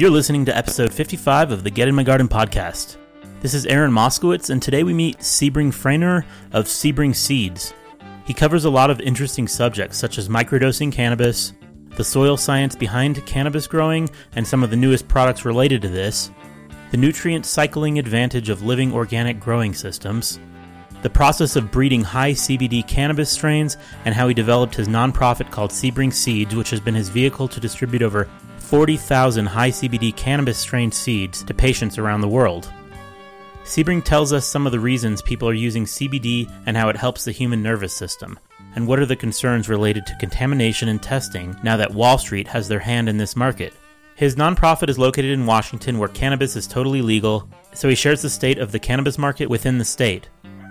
You're listening to episode 55 of the Get in My Garden podcast. This is Aaron Moskowitz, and today we meet Sebring Frainer of Sebring Seeds. He covers a lot of interesting subjects such as microdosing cannabis, the soil science behind cannabis growing, and some of the newest products related to this, the nutrient cycling advantage of living organic growing systems, the process of breeding high CBD cannabis strains, and how he developed his nonprofit called Sebring Seeds, which has been his vehicle to distribute over 40,000 high CBD cannabis strain seeds to patients around the world. Sebring tells us some of the reasons people are using CBD and how it helps the human nervous system, and what are the concerns related to contamination and testing now that Wall Street has their hand in this market. His nonprofit is located in Washington where cannabis is totally legal, so he shares the state of the cannabis market within the state.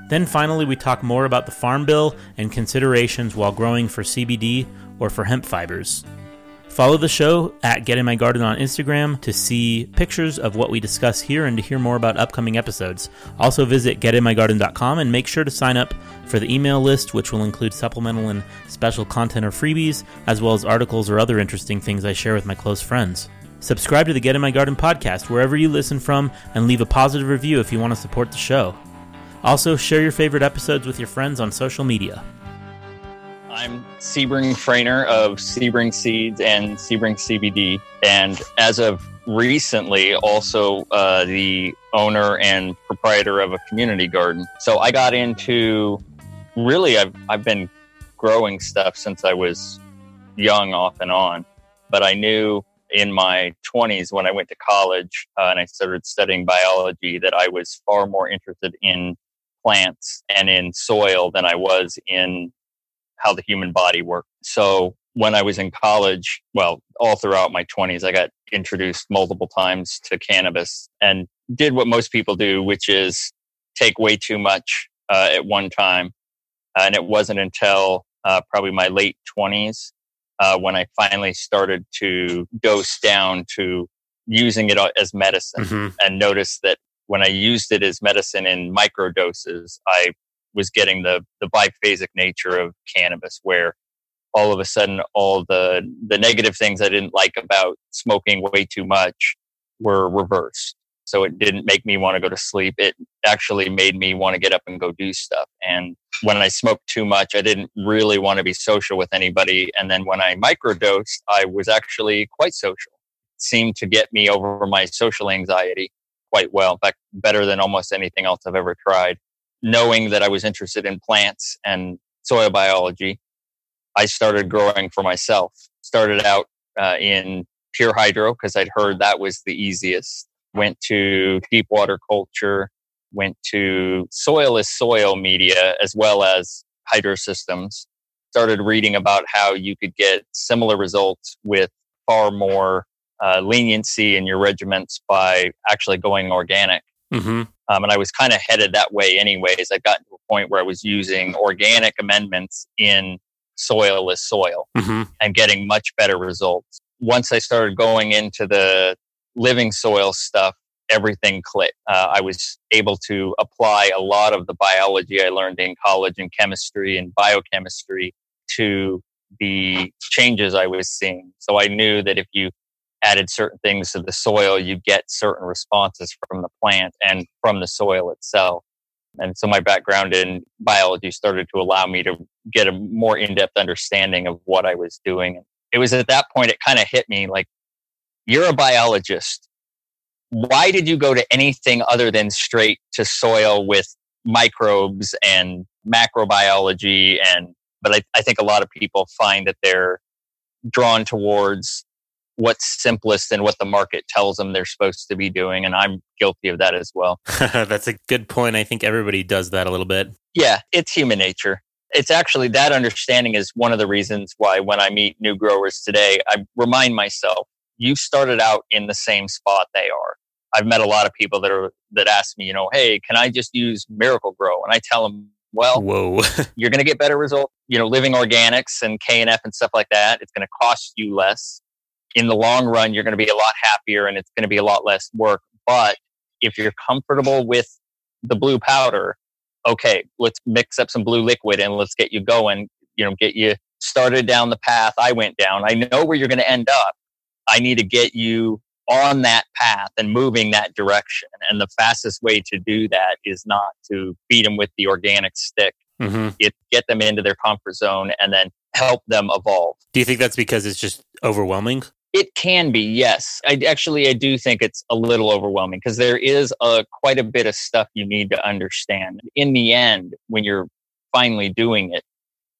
Then finally, we talk more about the Farm Bill and considerations while growing for CBD or for hemp fibers. Follow the show at Get In My Garden on Instagram to see pictures of what we discuss here and to hear more about upcoming episodes. Also visit getinmygarden.com and make sure to sign up for the email list, which will include supplemental and special content or freebies, as well as articles or other interesting things I share with my close friends. Subscribe to the Get In My Garden podcast wherever you listen from and leave a positive review if you want to support the show. Also, share your favorite episodes with your friends on social media. I'm Sebring Frainer of Sebring Seeds and Sebring CBD, and as of recently, also uh, the owner and proprietor of a community garden. So I got into really, I've, I've been growing stuff since I was young, off and on, but I knew in my 20s when I went to college uh, and I started studying biology that I was far more interested in plants and in soil than I was in how the human body works. So when I was in college, well, all throughout my 20s, I got introduced multiple times to cannabis and did what most people do, which is take way too much uh, at one time. and it wasn't until uh, probably my late 20s uh, when I finally started to dose down to using it as medicine mm-hmm. and noticed that when I used it as medicine in micro doses, I was getting the the biphasic nature of cannabis where all of a sudden all the the negative things I didn't like about smoking way too much were reversed. So it didn't make me want to go to sleep. It actually made me want to get up and go do stuff. And when I smoked too much, I didn't really want to be social with anybody. And then when I microdosed, I was actually quite social. It seemed to get me over my social anxiety quite well. In fact, better than almost anything else I've ever tried knowing that I was interested in plants and soil biology, I started growing for myself. Started out uh, in pure hydro because I'd heard that was the easiest. Went to deep water culture, went to soilless soil media as well as hydro systems. Started reading about how you could get similar results with far more uh, leniency in your regiments by actually going organic. Mm-hmm. Um, and I was kind of headed that way anyways. I'd gotten to a point where I was using organic amendments in soilless soil mm-hmm. and getting much better results. Once I started going into the living soil stuff, everything clicked. Uh, I was able to apply a lot of the biology I learned in college and chemistry and biochemistry to the changes I was seeing. So I knew that if you added certain things to the soil, you get certain responses from the plant and from the soil itself. And so my background in biology started to allow me to get a more in depth understanding of what I was doing. It was at that point it kind of hit me like, you're a biologist. Why did you go to anything other than straight to soil with microbes and macrobiology? And, but I, I think a lot of people find that they're drawn towards what's simplest and what the market tells them they're supposed to be doing. And I'm guilty of that as well. That's a good point. I think everybody does that a little bit. Yeah, it's human nature. It's actually that understanding is one of the reasons why when I meet new growers today, I remind myself, you started out in the same spot they are. I've met a lot of people that are that ask me, you know, hey, can I just use Miracle-Gro? And I tell them, well, whoa, you're going to get better results. You know, living organics and K and F and stuff like that. It's going to cost you less in the long run, you're going to be a lot happier and it's going to be a lot less work. But if you're comfortable with the blue powder, okay, let's mix up some blue liquid and let's get you going, you know, get you started down the path I went down. I know where you're going to end up. I need to get you on that path and moving that direction. And the fastest way to do that is not to beat them with the organic stick. Mm-hmm. It, get them into their comfort zone and then help them evolve. Do you think that's because it's just overwhelming? It can be, yes. I actually I do think it's a little overwhelming because there is a quite a bit of stuff you need to understand. In the end, when you're finally doing it,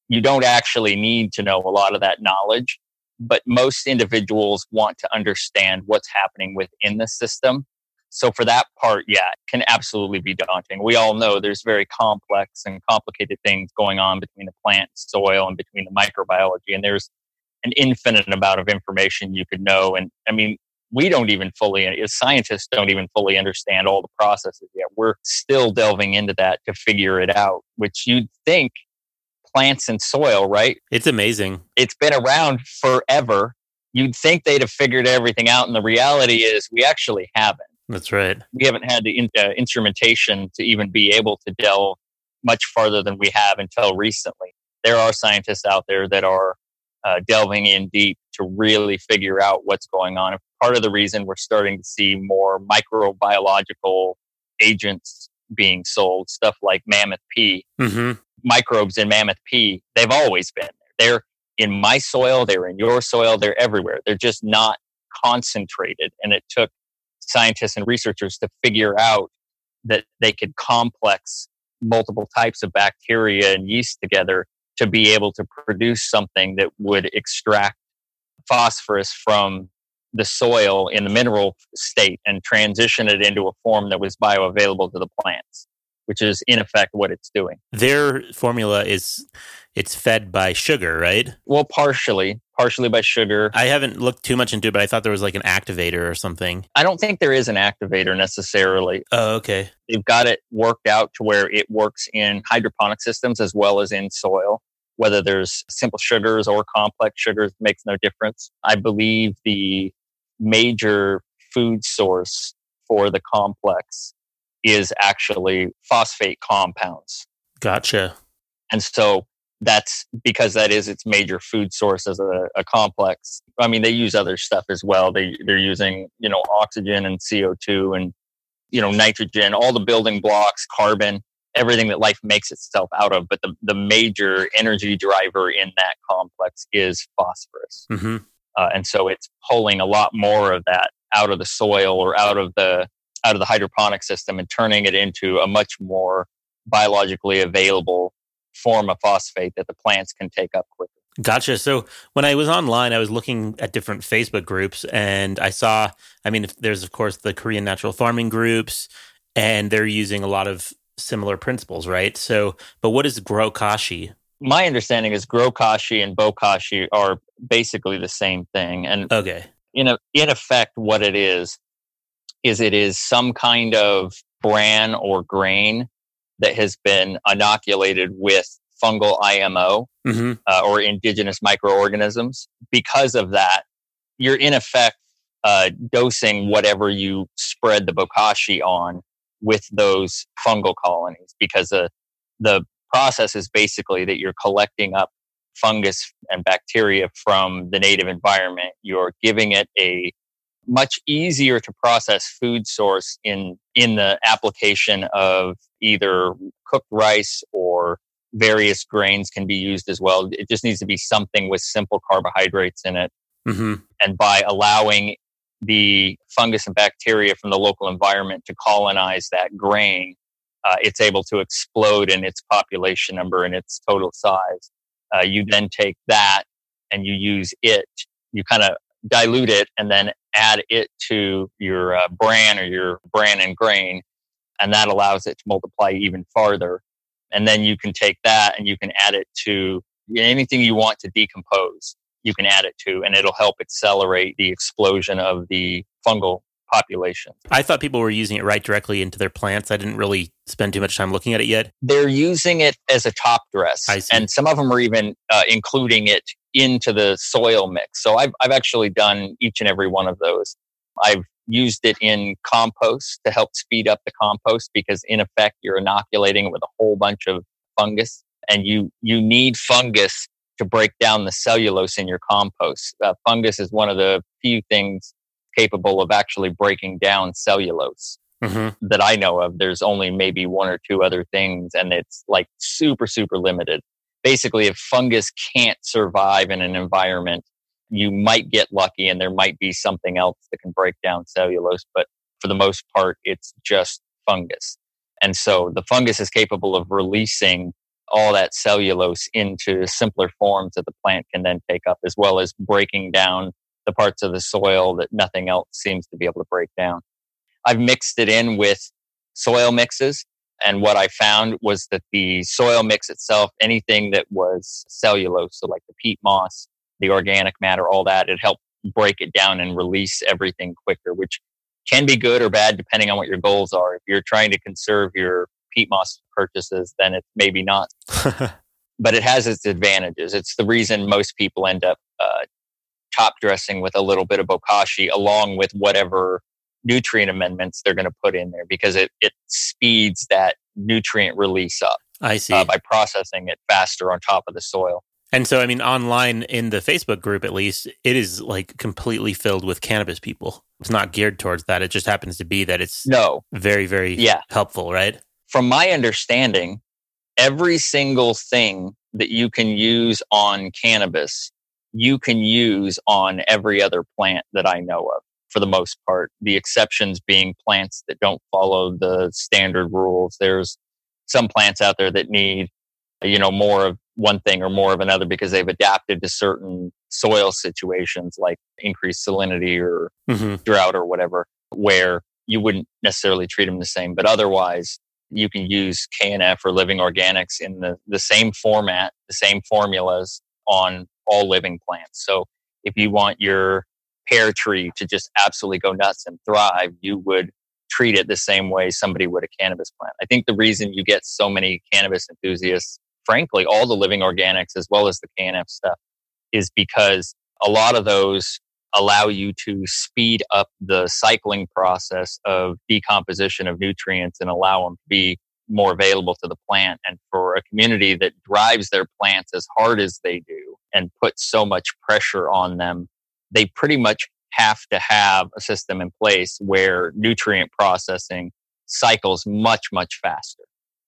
you don't actually need to know a lot of that knowledge, but most individuals want to understand what's happening within the system. So for that part, yeah, it can absolutely be daunting. We all know there's very complex and complicated things going on between the plant, soil, and between the microbiology. And there's an infinite amount of information you could know. And I mean, we don't even fully, as scientists, don't even fully understand all the processes yet. We're still delving into that to figure it out, which you'd think plants and soil, right? It's amazing. It's been around forever. You'd think they'd have figured everything out. And the reality is, we actually haven't. That's right. We haven't had the in, uh, instrumentation to even be able to delve much farther than we have until recently. There are scientists out there that are uh, delving in deep to really figure out what's going on. And part of the reason we're starting to see more microbiological agents being sold, stuff like Mammoth P, Mm-hmm. microbes in Mammoth P, they've always been there. They're in my soil, they're in your soil, they're everywhere. They're just not concentrated. And it took scientists and researchers to figure out that they could complex multiple types of bacteria and yeast together to be able to produce something that would extract phosphorus from the soil in the mineral state and transition it into a form that was bioavailable to the plants, which is in effect what it's doing. Their formula is it's fed by sugar, right? Well, partially, partially by sugar. I haven't looked too much into it, but I thought there was like an activator or something. I don't think there is an activator necessarily. Oh, okay. They've got it worked out to where it works in hydroponic systems as well as in soil. Whether there's simple sugars or complex sugars makes no difference. I believe the major food source for the complex is actually phosphate compounds. Gotcha. And so that's because that is its major food source as a, a, complex. I mean, they use other stuff as well. They they're using you know oxygen and CO two and you know nitrogen, all the building blocks, carbon, everything that life makes itself out of. But the the major energy driver in that complex is phosphorus, hmm uh, and so it's pulling a lot more of that out of the soil or out of the out of the hydroponic system and turning it into a much more biologically available form of phosphate that the plants can take up quickly. Gotcha. So when I was online, I was looking at different Facebook groups and I saw, I mean, there's of course the Korean natural farming groups and they're using a lot of similar principles, right? So, but what is Grokashi? My understanding is Grokashi and Bokashi are basically the same thing. And Okay. in a, in effect, what it is, is it is some kind of bran or grain that has been inoculated with fungal IMO hmm uh, or indigenous microorganisms. Because of that, you're in effect uh, dosing whatever you spread the bokashi on with those fungal colonies because uh, the process is basically that you're collecting up fungus and bacteria from the native environment. You're giving it a much easier to process food source in in the application of either cooked rice or various grains can be used as well. It just needs to be something with simple carbohydrates in it. hmm And by allowing the fungus and bacteria from the local environment to colonize that grain, uh, it's able to explode in its population number and its total size. Uh, you then take that and you use it, you kind of dilute it and then add it to your uh, bran or your bran and grain, and that allows it to multiply even farther. And then you can take that and you can add it to anything you want to decompose. You can add it to, and it'll help accelerate the explosion of the fungal population. I thought people were using it right directly into their plants. I didn't really spend too much time looking at it yet. They're using it as a top dress, and some of them are even uh, including it into the soil mix. So I've I've actually done each and every one of those. I've used it in compost to help speed up the compost because in effect you're inoculating it with a whole bunch of fungus, and you you need fungus to break down the cellulose in your compost. Uh, fungus is one of the few things capable of actually breaking down cellulose Mm-hmm. that I know of. There's only maybe one or two other things, and it's like super, super limited. Basically, if fungus can't survive in an environment, you might get lucky and there might be something else that can break down cellulose, but for the most part, it's just fungus. And so the fungus is capable of releasing all that cellulose into simpler forms that the plant can then take up, as well as breaking down the parts of the soil that nothing else seems to be able to break down. I've mixed it in with soil mixes. And what I found was that the soil mix itself, anything that was cellulose, so like the peat moss, the organic matter, all that, it helped break it down and release everything quicker, which can be good or bad depending on what your goals are. If you're trying to conserve your peat moss purchases, then it's maybe not. But it has its advantages. It's the reason most people end up uh, top dressing with a little bit of bokashi along with whatever nutrient amendments they're going to put in there because it, it speeds that nutrient release up I see. uh, by processing it faster on top of the soil. and so, I mean, online in the Facebook group, at least, it is like completely filled with cannabis people. It's not geared towards that. It just happens to be that it's No, very, very Yeah. helpful, right? From my understanding, every single thing that you can use on cannabis, you can use on every other plant that I know of for the most part. The exceptions being plants that don't follow the standard rules. There's some plants out there that need, you know, more of one thing or more of another because they've adapted to certain soil situations like increased salinity or hmm drought or whatever, where you wouldn't necessarily treat them the same. But otherwise, you can use KNF or living organics in the, the same format, the same formulas on all living plants. So if you want your pear tree to just absolutely go nuts and thrive, you would treat it the same way somebody would a cannabis plant. I think the reason you get so many cannabis enthusiasts, frankly, all the living organics as well as the KNF stuff, is because a lot of those allow you to speed up the cycling process of decomposition of nutrients and allow them to be more available to the plant. And for a community that drives their plants as hard as they do and puts so much pressure on them, they pretty much have to have a system in place where nutrient processing cycles much, much faster.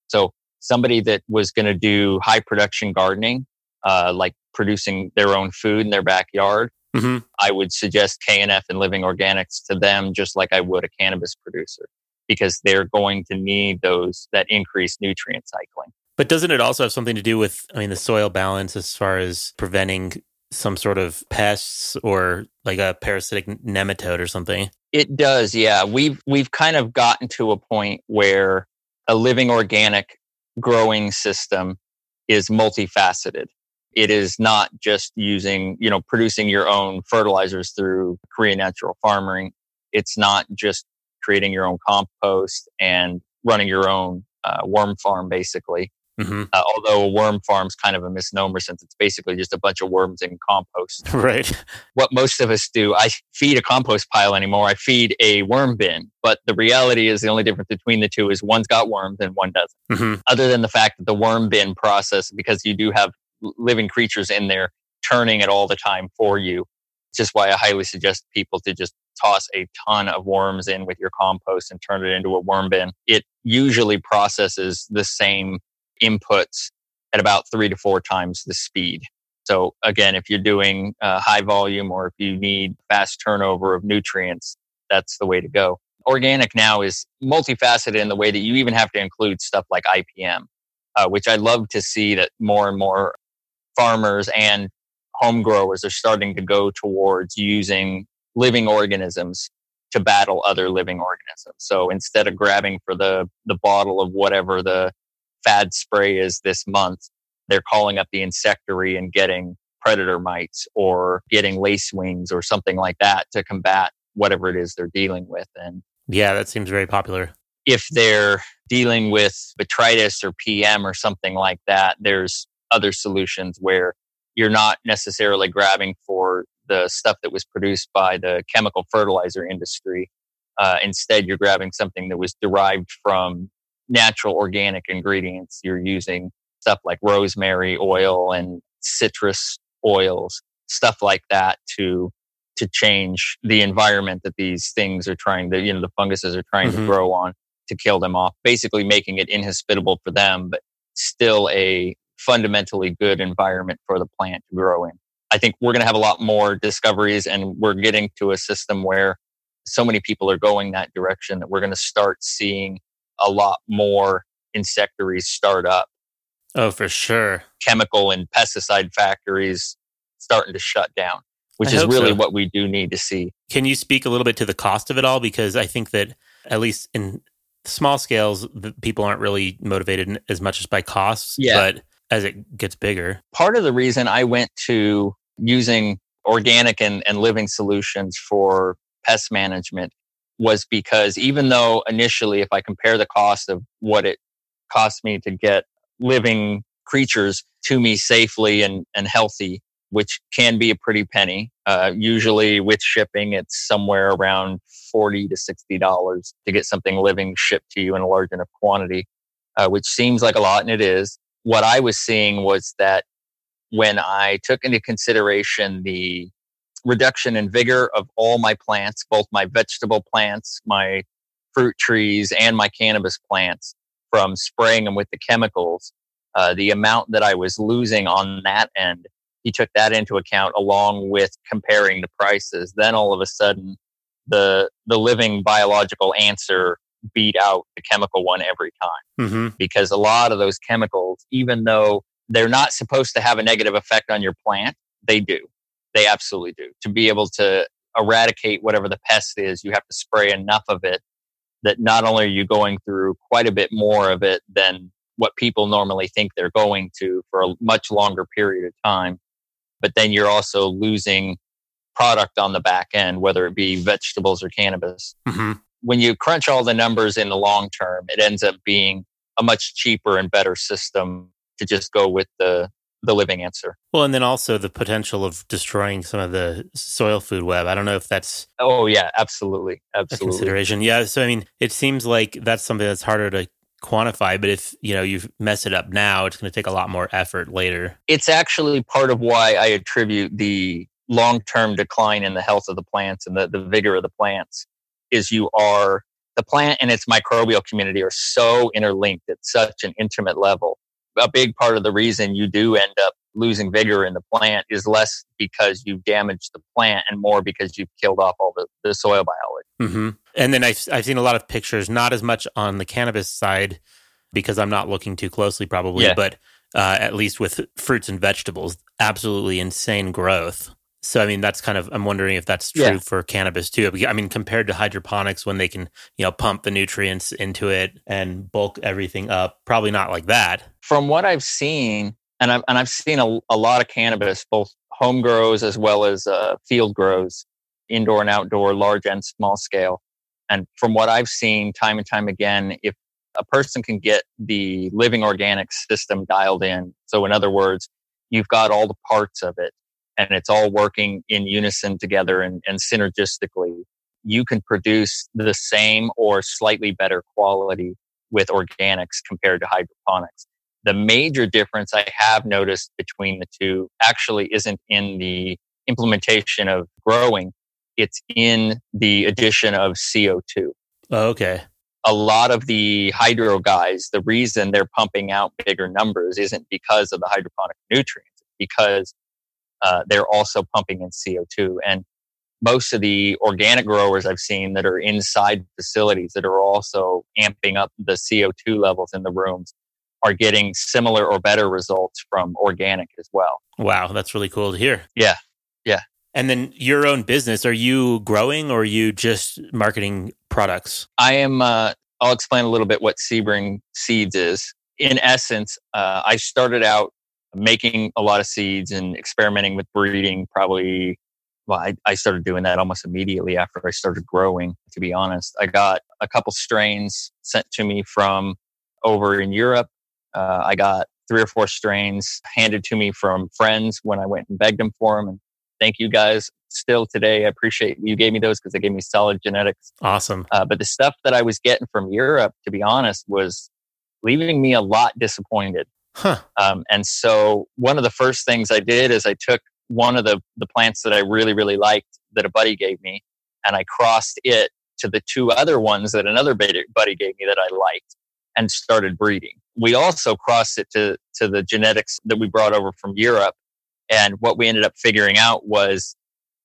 So somebody that was going to do high production gardening, uh, like producing their own food in their backyard, hmm I would suggest KNF and living organics to them just like I would a cannabis producer because they're going to need those that increased nutrient cycling. But doesn't it also have something to do with, I mean, the soil balance as far as preventing some sort of pests or like a parasitic nematode or something? It does, yeah. We've we've kind of gotten to a point where a living organic growing system is multifaceted. It is not just using, you know, producing your own fertilizers through Korean natural farming. It's not just creating your own compost and running your own uh, worm farm, basically. hmm Uh, although a worm farm's kind of a misnomer since it's basically just a bunch of worms in compost. Right. What most of us do, I feed a compost pile anymore. I feed a worm bin. But the reality is the only difference between the two is one's got worms and one doesn't hmm other than the fact that the worm bin process, because you do have living creatures in there turning it all the time for you, it's just why I highly suggest people to just toss a ton of worms in with your compost and turn it into a worm bin. It usually processes the same inputs at about three to four times the speed. So again, if you're doing uh, high volume or if you need fast turnover of nutrients, that's the way to go. Organic now is multifaceted in the way that you even have to include stuff like IPM, uh, which I love to see that more and more farmers and home growers are starting to go towards using living organisms to battle other living organisms. So instead of grabbing for the, the bottle of whatever the fad spray is this month, they're calling up the insectary and getting predator mites or getting lace wings or something like that to combat whatever it is they're dealing with. And Yeah, that seems very popular. if they're dealing with botrytis or PM or something like that, there's other solutions where you're not necessarily grabbing for the stuff that was produced by the chemical fertilizer industry. Uh, instead, you're grabbing something that was derived from natural organic ingredients. You're using stuff like rosemary oil and citrus oils, stuff like that to to change the environment that these things are trying to, you know, the funguses are trying Mhm. to grow on to kill them off, basically making it inhospitable for them, but still a fundamentally good environment for the plant to grow in. I think we're going to have a lot more discoveries and we're getting to a system where so many people are going that direction that we're going to start seeing a lot more insectaries start up, Oh, for sure. chemical and pesticide factories starting to shut down, which I is really so. what we do need to see. Can you speak a little bit to the cost of it all? Because I think that at least in small scales, the people aren't really motivated as much as by costs. Yeah. But as it gets bigger, part of the reason I went to using organic and, and living solutions for pest management was because even though initially, if I compare the cost of what it cost me to get living creatures to me safely and, and healthy, which can be a pretty penny, uh, usually with shipping, it's somewhere around 40 to $60 to get something living shipped to you in a large enough quantity, uh, which seems like a lot, and it is what I was seeing was that when I took into consideration the reduction in vigor of all my plants, both my vegetable plants, my fruit trees, and my cannabis plants from spraying them with the chemicals, uh, the amount that I was losing on that end, he took that into account along with comparing the prices. Then all of a sudden, the the living biological answer beat out the chemical one every time hmm because a lot of those chemicals, even though they're not supposed to have a negative effect on your plant, they do. They absolutely do. To be able to eradicate whatever the pest is, you have to spray enough of it that not only are you going through quite a bit more of it than what people normally think they're going to for a much longer period of time, but then you're also losing product on the back end, whether it be vegetables or cannabis hmm when you crunch all the numbers in the long term, it ends up being a much cheaper and better system to just go with the the living answer. Well, and then also the potential of destroying some of the soil food web. I don't know if that's Oh yeah, absolutely, absolutely. consideration. Yeah. So, I mean, it seems like that's something that's harder to quantify, but if, you know, you mess it up now, it's going to take a lot more effort later. It's actually part of why I attribute the long term decline in the health of the plants and the, the vigor of the plants is you are the plant and its microbial community are so interlinked at such an intimate level. A big part of the reason you do end up losing vigor in the plant is less because you've damaged the plant and more because you've killed off all the, the soil biology. hmm And then I've, I've seen a lot of pictures, not as much on the cannabis side because I'm not looking too closely, probably, Yeah. but uh, at least with fruits and vegetables, absolutely insane growth. So, I mean, that's kind of, I'm wondering if that's true Yeah. for cannabis too. I mean, compared to hydroponics, when they can, you know, pump the nutrients into it and bulk everything up, probably not like that. From what I've seen, and I've, and I've seen a, a lot of cannabis, both home grows as well as uh, field grows, indoor and outdoor, large and small scale. And from what I've seen time and time again, if a person can get the living organic system dialed in, so in other words, you've got all the parts of it and it's all working in unison together and, and synergistically, you can produce the same or slightly better quality with organics compared to hydroponics. The major difference I have noticed between the two actually isn't in the implementation of growing, it's in the addition of CO2 Oh, okay. a lot of the hydro guys, the reason they're pumping out bigger numbers isn't because of the hydroponic nutrients, because uh, they're also pumping in CO2. And most of the organic growers I've seen that are inside facilities that are also amping up the CO2 levels in the rooms are getting similar or better results from organic as well. Wow. That's really cool to hear. Yeah. Yeah. And then your own business, are you growing or are you just marketing products? I am. Uh, I'll explain a little bit what Sebring Seeds is. In essence, uh, I started out making a lot of seeds and experimenting with breeding. Probably, well, I, I started doing that almost immediately after I started growing. To be honest, I got a couple strains sent to me from over in Europe. Uh, I got three or four strains handed to me from friends when I went and begged them for them. And thank you guys still today. I appreciate you gave me those because they gave me solid genetics. Awesome. Uh, but the stuff that I was getting from Europe, to be honest, was leaving me a lot disappointed. Huh. Um, and so one of the first things I did is I took one of the, the plants that I really, really liked that a buddy gave me, and I crossed it to the two other ones that another buddy gave me that I liked and started breeding. We also crossed it to, to the genetics that we brought over from Europe. And what we ended up figuring out was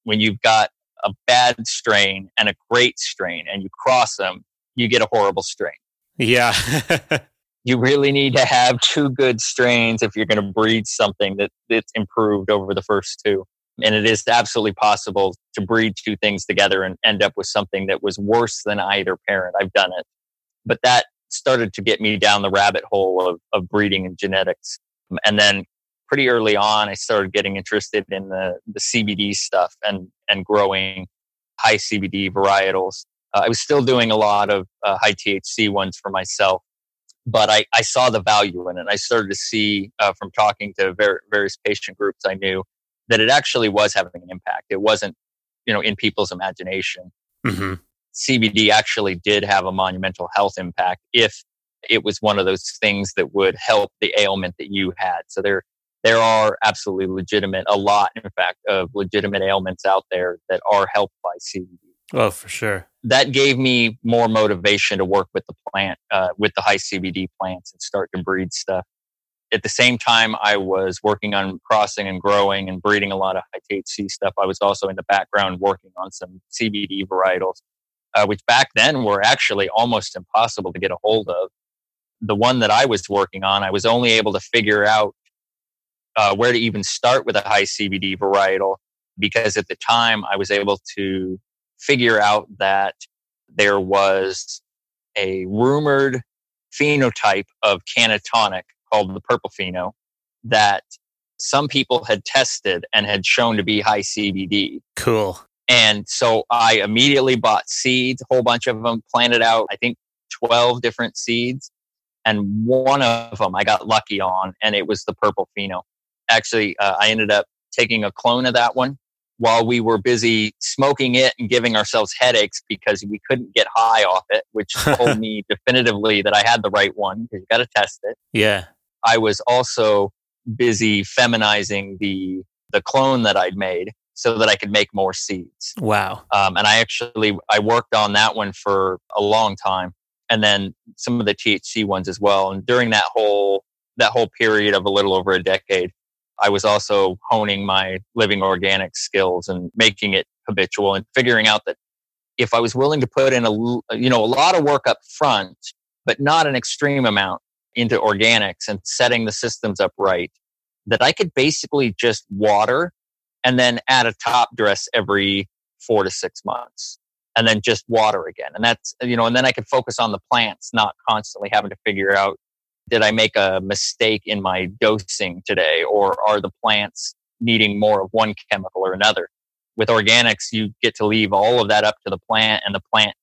when you've got a bad strain and a great strain and you cross them, you get a horrible strain. Yeah. you really need to have two good strains if you're going to breed something that, that's improved over the first two. And it is absolutely possible to breed two things together and end up with something that was worse than either parent. I've done it. But that started to get me down the rabbit hole of, of breeding and genetics. And then pretty early on, I started getting interested in the, the CBD stuff and, and growing high CBD varietals. Uh, I was still doing a lot of uh, high THC ones for myself, but I, I saw the value in it. I started to see uh, from talking to ver- various patient groups I knew that it actually was having an impact. It wasn't, you know, in people's imagination. Mm-hmm. CBD actually did have a monumental health impact if it was one of those things that would help the ailment that you had. So there, there are absolutely legitimate, a lot, in fact, of legitimate ailments out there that are helped by CBD. Oh, for sure. That gave me more motivation to work with the plant, uh, with the high CBD plants and start to breed stuff at the same time I was working on crossing and growing and breeding a lot of high THC stuff, I was also in the background working on some CBD varietals, uh, which back then were actually almost impossible to get a hold of. The one that I was working on, I was only able to figure out uh, where to even start with a high CBD varietal because at the time I was able to figure out that there was a rumored phenotype of cannatonic called the purple pheno that some people had tested and had shown to be high CBD. Cool. And so I immediately bought seeds, a whole bunch of them, planted out, I think 12 different seeds. And one of them I got lucky on, and it was the purple pheno. Actually, uh, I ended up taking a clone of that one while we were busy smoking it and giving ourselves headaches because we couldn't get high off it, which told me definitively that I had the right one because you got to test it. Yeah. I was also busy feminizing the the clone that I'd made so that I could make more seeds. Wow. Um, and I actually I worked on that one for a long time, and then some of the THC ones as well. And during that whole that whole period of a little over a decade, I was also honing my living organic skills and making it habitual and figuring out that if I was willing to put in a you know a lot of work up front, but not an extreme amount, into organics and setting the systems up right that I could basically just water and then add a top dress every four to six months and then just water again. And that's, you know, and then I could focus on the plants, not constantly having to figure out did I make a mistake in my dosing today or are the plants needing more of one chemical or another? With organics, you get to leave all of that up to the plant and the plant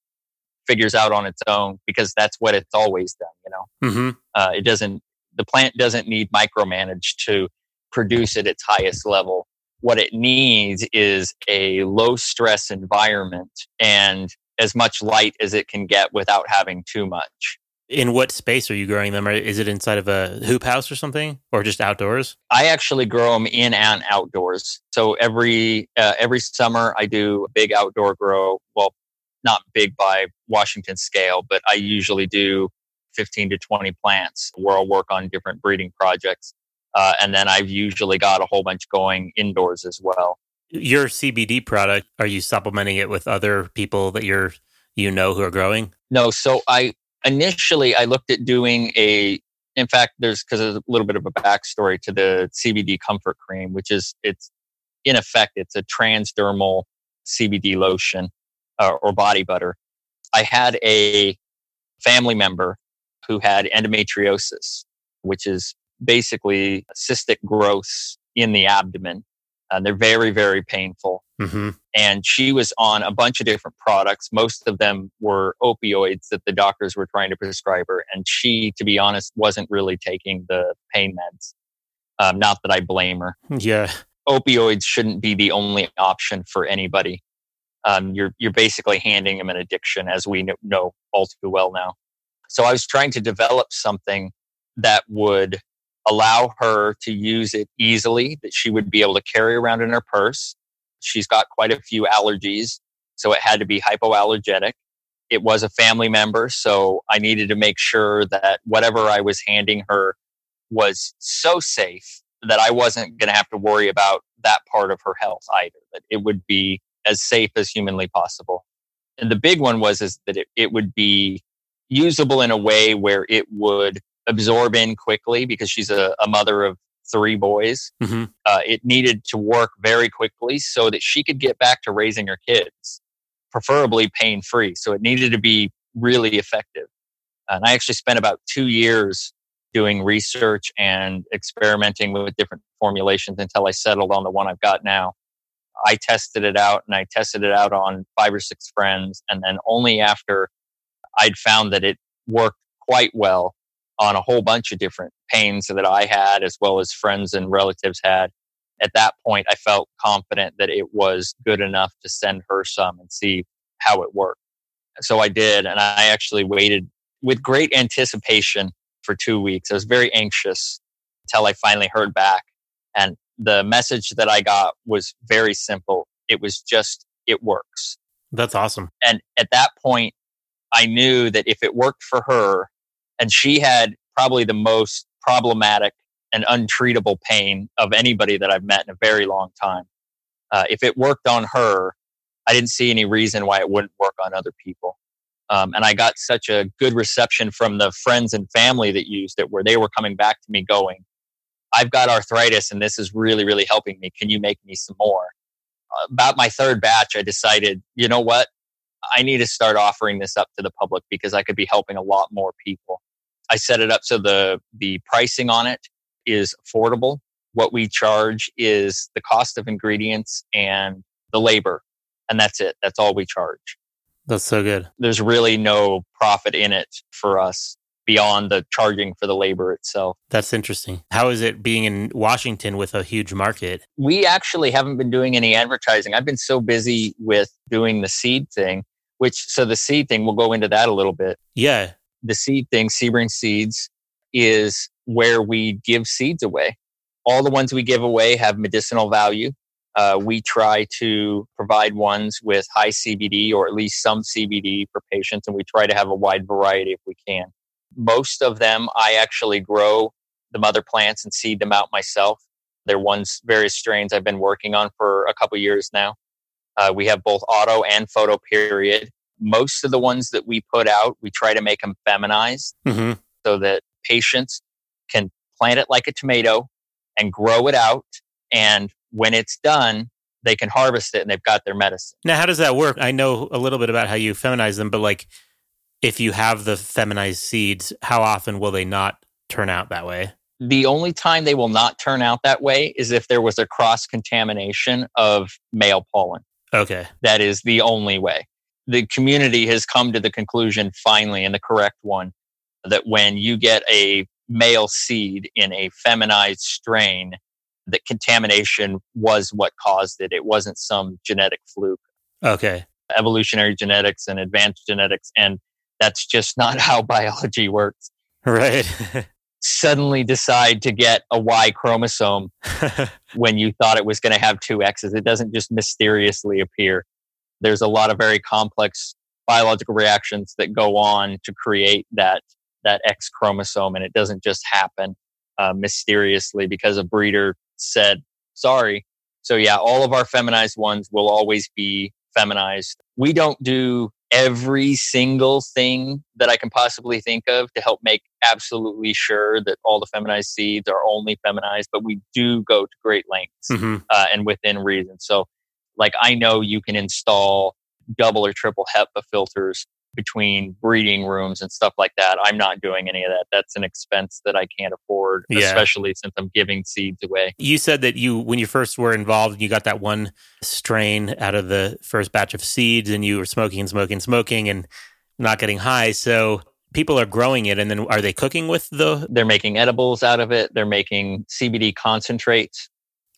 figures out on its own because that's what it's always done. You know, mm-hmm. uh, it doesn't. The plant doesn't need micromanaged to produce at its highest level. What it needs is a low stress environment and as much light as it can get without having too much. In what space are you growing them? Is it inside of a hoop house or something, or just outdoors? I actually grow them in and outdoors. So every uh, every summer I do a big outdoor grow. Well, not big by Washington scale, but I usually do 15 to 20 plants where I'll work on different breeding projects. Uh, and then I've usually got a whole bunch going indoors as well. Your CBD product, are you supplementing it with other people that you're you know who are growing? No. So I initially I looked at doing a. In fact, there's because there's a little bit of a backstory to the CBD Comfort Cream, which is it's in effect it's a transdermal CBD lotion uh, or body butter. I had a family member who had endometriosis, which is basically cystic growths in the abdomen. And they're very, very painful. Mm-hmm. And she was on a bunch of different products. Most of them were opioids that the doctors were trying to prescribe her. And she, to be honest, wasn't really taking the pain meds. Um, not that I blame her. Yeah. Opioids shouldn't be the only option for anybody um, you're you're basically handing them an addiction, as we know all too well now. So I was trying to develop something that would allow her to use it easily, that she would be able to carry around in her purse. she's got quite a few allergies, so it had to be hypoallergenic. It was a family member, so I needed to make sure that whatever I was handing her was so safe that I wasn't going to have to worry about that part of her health either, that it would be as safe as humanly possible. And the big one was is that it, it would be usable in a way where it would absorb in quickly because she's a, a mother of three boys. Mm-hmm. Uh, it needed to work very quickly so that she could get back to raising her kids, preferably pain free. So it needed to be really effective. And I actually spent about two years doing research and experimenting with different formulations until I settled on the one I've got now. I tested it out and I tested it out on five or six friends. And then only after I'd found that it worked quite well on a whole bunch of different pains that I had, as well as friends and relatives had. At that point, I felt confident that it was good enough to send her some and see how it worked. So I did, and I actually waited with great anticipation for two weeks. I was very anxious until I finally heard back. And the message that I got was very simple. It was just, it works. That's awesome. And at that point, I knew that if it worked for her, and she had probably the most problematic and untreatable pain of anybody that I've met in a very long time. Uh, if it worked on her, I didn't see any reason why it wouldn't work on other people. Um, and I got such a good reception from the friends and family that used it, where they were coming back to me going, I've got arthritis and this is really, really helping me. Can you make me some more? About my third batch, I decided, you know what? I need to start offering this up to the public because I could be helping a lot more people. I set it up so the the pricing on it is affordable. What we charge is the cost of ingredients and the labor, and that's it. That's all we charge. That's so good. There's really no profit in it for us beyond the charging for the labor itself. That's interesting. How is it being in Washington with a huge market? We actually haven't been doing any advertising. I've been so busy with doing the seed thing, which so the seed thing, we'll go into that a little bit. Yeah. The seed thing, Sebring Seeds, is where we give seeds away. All the ones we give away have medicinal value. Uh, we try to provide ones with high CBD or at least some CBD for patients, and we try to have a wide variety if we can. Most of them, I actually grow the mother plants and seed them out myself. They're ones, various strains I've been working on for a couple years now. Uh, we have both auto and photo period. Most of the ones that we put out, we try to make them feminized Mm-hmm. so that patients can plant it like a tomato and grow it out. And when it's done, they can harvest it and they've got their medicine. Now, how does that work? I know a little bit about how you feminize them, but like if you have the feminized seeds, how often will they not turn out that way? The only time they will not turn out that way is if there was a cross contamination of male pollen. Okay. That is the only way. The community has come to the conclusion finally, and the correct one, that when you get a male seed in a feminized strain, that contamination was what caused it. It wasn't some genetic fluke. Okay. Evolutionary genetics and advanced genetics, and that's just not how biology works. Right. Suddenly decide to get a Y chromosome when you thought it was going to have two X's. It doesn't just mysteriously appear. There's a lot of very complex biological reactions that go on to create that that X chromosome, and it doesn't just happen uh, mysteriously because a breeder said sorry. So yeah, all of our feminized ones will always be feminized. We don't do every single thing that I can possibly think of to help make absolutely sure that all the feminized seeds are only feminized, but we do go to great lengths hmm uh, and within reason. So, like, I know you can install double or triple HEPA filters between breeding rooms and stuff like that. I'm not doing any of that. That's an expense that I can't afford, Yeah. especially since I'm giving seeds away. You said that you, when you first were involved, you got that one strain out of the first batch of seeds and you were smoking and smoking and smoking and not getting high. So people are growing it and then are they cooking with the. They're making edibles out of it. They're making CBD concentrates,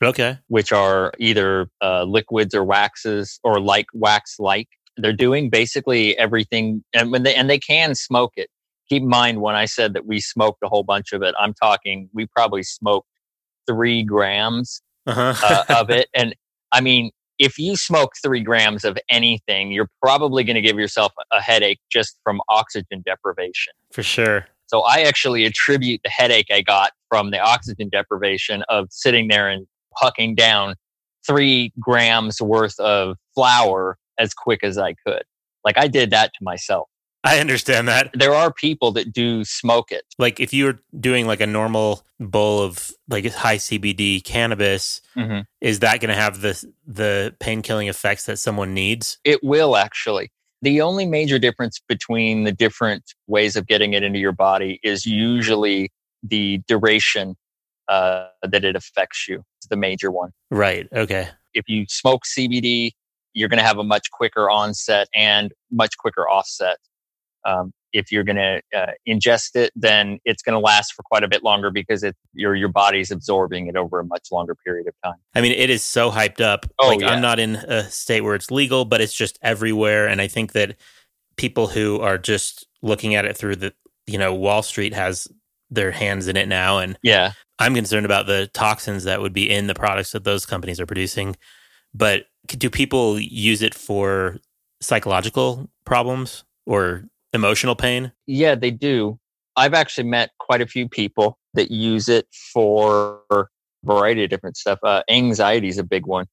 Okay. which are either uh, liquids or waxes or like wax like. They're doing basically everything, and when they and they can smoke it. Keep in mind when I said that we smoked a whole bunch of it, I'm talking we probably smoked three grams Uh-huh. uh, of it, and I mean if you smoke three grams of anything, you're probably going to give yourself a headache just from oxygen deprivation. For sure. So I actually attribute the headache I got from the oxygen deprivation of sitting there and hucking down three grams worth of flower as quick as I could. Like I did that to myself. I understand that. There are people that do smoke it. Like if you're doing like a normal bowl of like high CBD cannabis, Mm-hmm. is that going to have the the pain killing effects that someone needs? It will actually. The only major difference between the different ways of getting it into your body is usually the duration uh, that it affects you. It's the major one. Right. Okay. If you smoke CBD, you're going to have a much quicker onset and much quicker offset. Um, if you're going to uh, ingest it, then it's going to last for quite a bit longer because it, your your body's absorbing it over a much longer period of time. I mean, it is so hyped up. Oh, like yeah. I'm not in a state where it's legal, but it's just everywhere. And I think that people who are just looking at it through the, you know, Wall Street has their hands in it now. And Yeah, I'm concerned about the toxins that would be in the products that those companies are producing. But do people use it for psychological problems or emotional pain? Yeah, they do. I've actually met quite a few people that use it for a variety of different stuff. Uh, anxiety is a big one.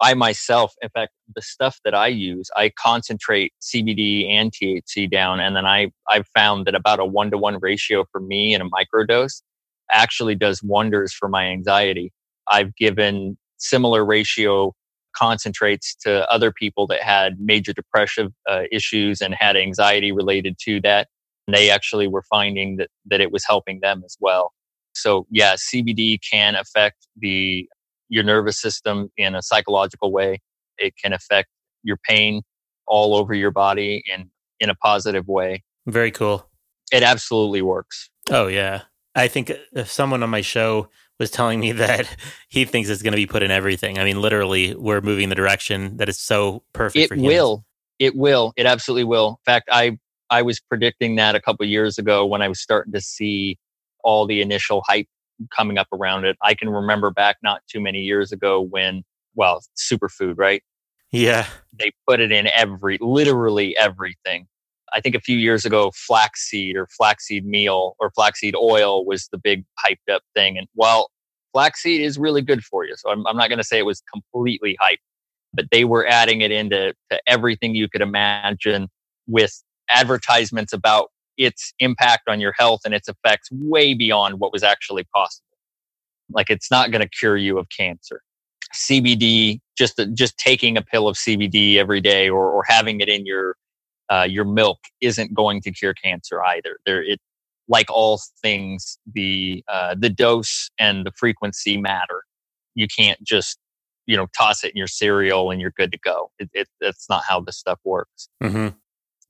I myself, in fact, the stuff that I use, I concentrate CBD and THC down, and then I I've found that about a one to one ratio for me in a microdose actually does wonders for my anxiety. I've given similar ratio concentrates to other people that had major depressive uh, issues and had anxiety related to that. And they actually were finding that, that it was helping them as well. So yeah, CBD can affect the, your nervous system in a psychological way. It can affect your pain all over your body and in a positive way. Very cool. It absolutely works. Oh, yeah. I think if someone on my show was telling me that he thinks it's going to be put in everything, I mean, literally, we're moving the direction that is so perfect It will. It will. It absolutely will. In fact, I I was predicting that a couple years ago when I was starting to see all the initial hype coming up around it. I can remember back not too many years ago when, well, superfood, right? Yeah. They put it in every, literally everything. I think a few years ago, flaxseed or flaxseed meal or flaxseed oil was the big hyped up thing. And while flaxseed is really good for you, so I'm, I'm not going to say it was completely hyped, but they were adding it into to everything you could imagine with advertisements about its impact on your health and its effects way beyond what was actually possible. Like it's not going to cure you of cancer. CBD, just just taking a pill of CBD every day or, or having it in your uh, your milk isn't going to cure cancer either. There, it like all things, the uh, the dose and the frequency matter. You can't just you know toss it in your cereal and you're good to go. It, it, that's not how this stuff works. hmm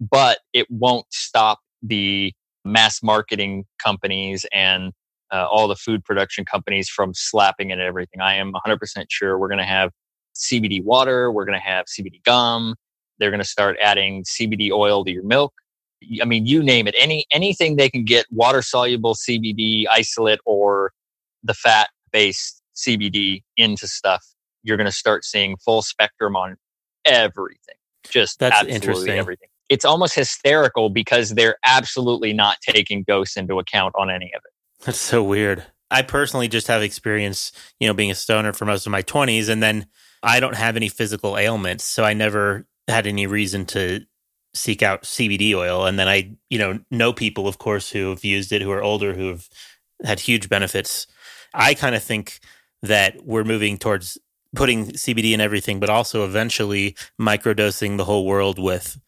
But it won't stop the mass marketing companies and uh, all the food production companies from slapping it at everything. I am 100% sure we're going to have CBD water, we're going to have CBD gum. They're going to start adding CBD oil to your milk. I mean, you name it. Any anything they can get water soluble CBD isolate or the fat based CBD into stuff, you're going to start seeing full spectrum on everything. Just That's absolutely interesting. everything. It's almost hysterical because they're absolutely not taking dose into account on any of it. That's so weird. I personally just have experience, you know, being a stoner for most of my 20s, and then I don't have any physical ailments. So I never had any reason to seek out CBD oil. And then I, you know, know people, of course, who have used it, who are older, who have had huge benefits. I kind of think that we're moving towards putting CBD in everything, but also eventually microdosing the whole world with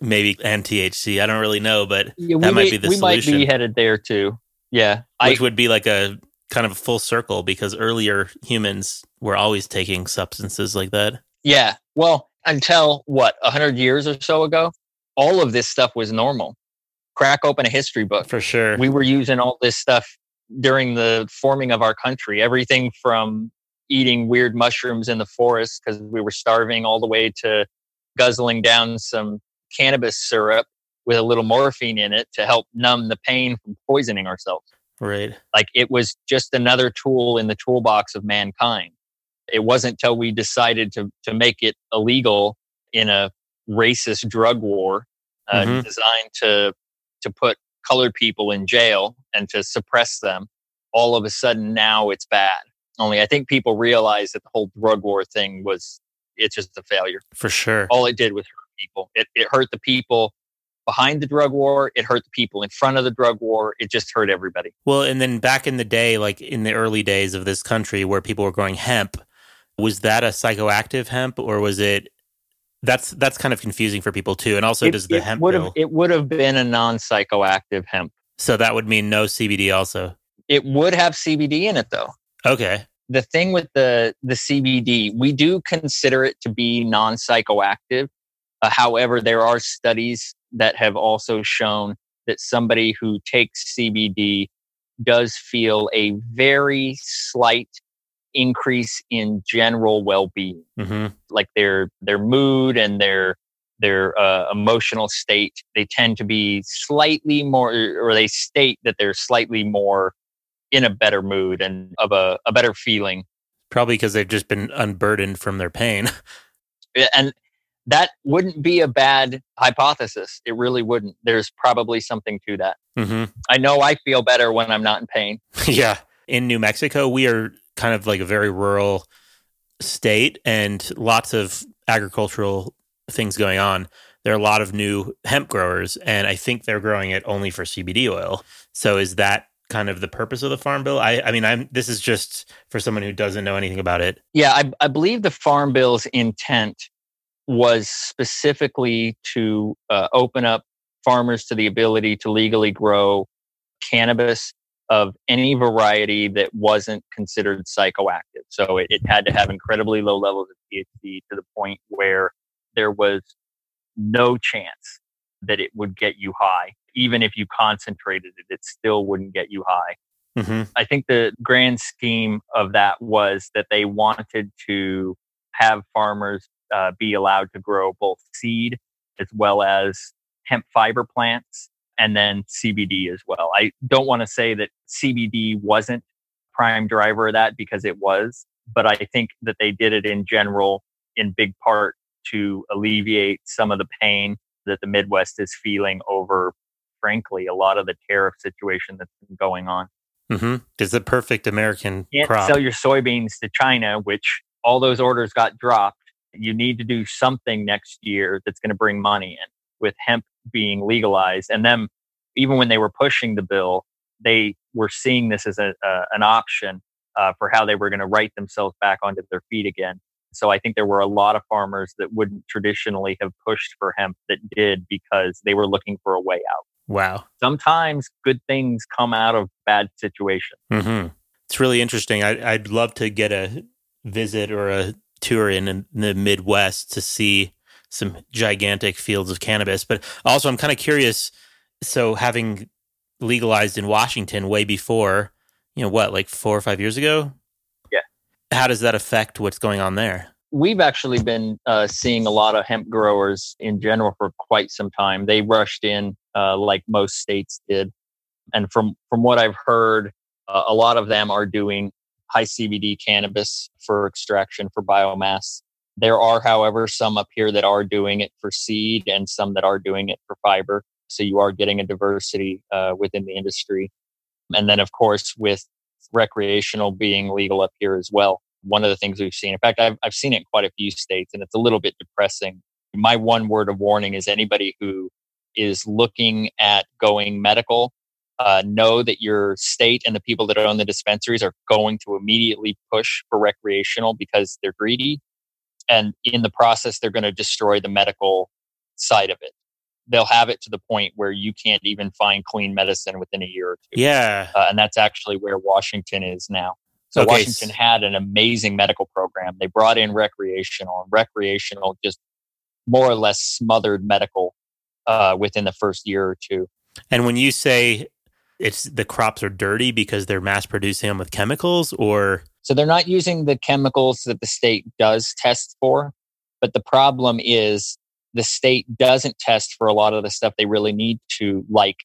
maybe and THC. I don't really know, but Yeah, That might may- be the solution. we might be headed there too. Yeah, I, which would be like a kind of a full circle because earlier humans were always taking substances like that. Yeah. Well, until what, a hundred years or so ago, all of this stuff was normal. Crack open a history book. For sure. We were using all this stuff during the forming of our country. Everything from eating weird mushrooms in the forest because we were starving all the way to guzzling down some cannabis syrup with a little morphine in it to help numb the pain from poisoning ourselves. right. Like it was just another tool in the toolbox of mankind. It wasn't until we decided to, to make it illegal in a racist drug war uh, mm-hmm. designed to, to put colored people in jail and to suppress them. All of a sudden now it's bad. Only I think people realize that the whole drug war thing was, it's just a failure. For sure. All it did was hurt people. It, it hurt the people behind the drug war. It hurt the people in front of the drug war. It just hurt everybody. Well, and then back in the day, like in the early days of this country where people were growing hemp, was that a psychoactive hemp or was it? That's that's kind of confusing for people too. And also, it, does the hemp would have it would have been a non psychoactive hemp. So that would mean no CBD. Also, it would have CBD in it though. Okay. The thing with the the CBD, we do consider it to be non psychoactive. Uh, however, there are studies that have also shown that somebody who takes CBD does feel a very slight increase in general well-being mm-hmm. like their their mood and their their uh, emotional state they tend to be slightly more or they state that they're slightly more in a better mood and of a, a better feeling probably because they've just been unburdened from their pain and that wouldn't be a bad hypothesis. It really wouldn't. There's probably something to that. Mm-hmm. I know I feel better when I'm not in pain. yeah. In New Mexico, we are kind of like a very rural state and lots of agricultural things going on. There are a lot of new hemp growers, and I think they're growing it only for CBD oil. So, is that kind of the purpose of the farm bill? I, I mean, I'm this is just for someone who doesn't know anything about it. Yeah, I, I believe the farm bill's intent was specifically to uh, open up farmers to the ability to legally grow cannabis of any variety that wasn't considered psychoactive. So it, it, had to have incredibly low levels of THC to the point where there was no chance that it would get you high. Even if you concentrated it, it still wouldn't get you high. Mm-hmm. I think the grand scheme of that was that they wanted to have farmers uh, be allowed to grow both seed as well as hemp fiber plants and then CBD as well. I don't want to say that CBD wasn't prime driver of that because it was, but I think that they did it in general in big part to alleviate some of the pain that the Midwest is feeling over, frankly, a lot of the tariff situation that's been going on. Mm-hmm. It's the perfect American you can't crop. Sell your soybeans to China, which all those orders got dropped you need to do something next year that's going to bring money in with hemp being legalized. And then, even when they were pushing the bill, they were seeing this as a, uh, an option uh, for how they were going to write themselves back onto their feet again. So I think there were a lot of farmers that wouldn't traditionally have pushed for hemp that did because they were looking for a way out. Wow. Sometimes good things come out of bad situations. Mm-hmm. It's really interesting. I, I'd love to get a visit or a tour in, in the Midwest to see some gigantic fields of cannabis. But also, I'm kind of curious. So, having legalized in Washington way before, you know, what, like four or five years ago? Yeah. How does that affect what's going on there? We've actually been uh, seeing a lot of hemp growers in general for quite some time. They rushed in uh, like most states did. And from, from what I've heard, uh, a lot of them are doing high CBD cannabis for extraction for biomass. There are, however, some up here that are doing it for seed and some that are doing it for fiber. So you are getting a diversity uh, within the industry. And then, of course, with recreational being legal up here as well. One of the things we've seen, in fact, I've, I've seen it in quite a few states, and it's a little bit depressing. My one word of warning is anybody who is looking at going medical uh, know that your state and the people that own the dispensaries are going to immediately push for recreational because they're greedy. And in the process, they're going to destroy the medical side of it. They'll have it to the point where you can't even find clean medicine within a year or two. Yeah. Uh, and that's actually where Washington is now. So okay. Washington had an amazing medical program. They brought in recreational, and recreational just more or less smothered medical uh, within the first year or two. And when you say it's the crops are dirty because they're mass producing them with chemicals or so they're not using the chemicals that the state does test for but the problem is the state doesn't test for a lot of the stuff they really need to like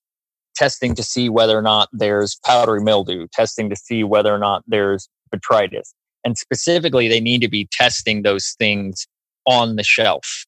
testing to see whether or not there's powdery mildew testing to see whether or not there's botrytis And specifically, they need to be testing those things on the shelf.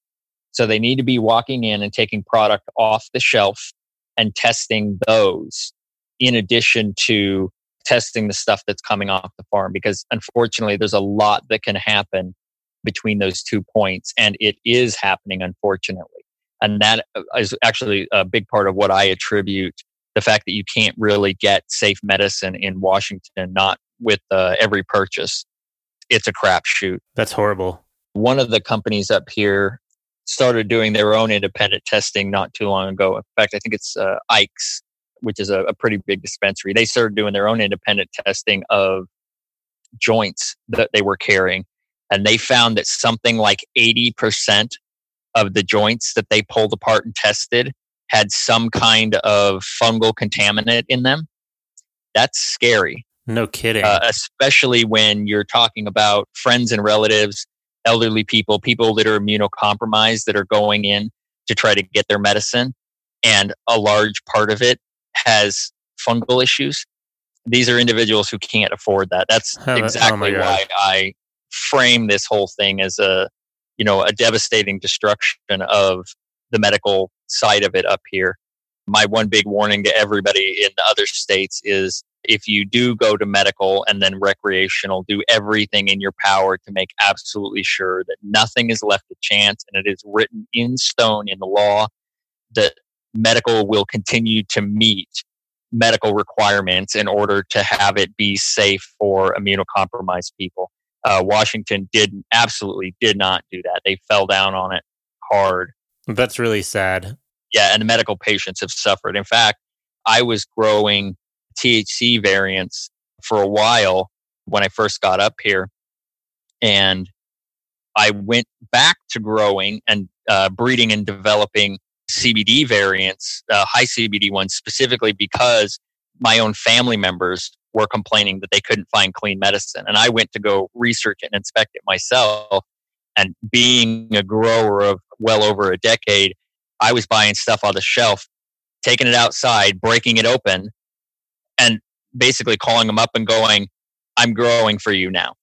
So they need to be walking in and taking product off the shelf and testing those in addition to testing the stuff that's coming off the farm because unfortunately there's a lot that can happen between those two points and it is happening unfortunately. And that uh, actually a big part of what i attribute the fact that you can't really get safe medicine in washington not with uh, every purchase. It's a crapshoot. That's horrible. One of the companies up here started doing their own independent testing not too long ago. In fact i think it's uh, ike's which is a, a pretty big dispensary, they started doing their own independent testing of joints that they were carrying. And they found that something like 80% of the joints that they pulled apart and tested had some kind of fungal contaminant in them. That's scary. No kidding. Uh, especially when you're talking about friends and relatives, elderly people, people that are immunocompromised that are going in to try to get their medicine. And a large part of it has fungal issues. These are individuals who can't afford that. That's oh, exactly oh why I frame this whole thing as a, you know, a devastating destruction of the medical side of it up here. My one big warning to everybody in the other states is if you do go to medical and then recreational, do everything in your power to make absolutely sure that nothing is left to chance and it is written in stone in the law that medical will continue to meet medical requirements in order to have it be safe for immunocompromised people. Uh, Washington did absolutely did not do that. They fell down on it hard. That's really sad. Yeah, and the medical patients have suffered. In fact, I was growing THC variants for a while when I first got up here, and I went back to growing and uh, breeding and developing CBD variants, uh, high CBD ones, specifically because my own family members were complaining that they couldn't find clean medicine. And I went to go research and inspect it myself. And being a grower of well over a decade, I was buying stuff on the shelf, taking it outside, breaking it open, and basically calling them up and going, I'm growing for you now.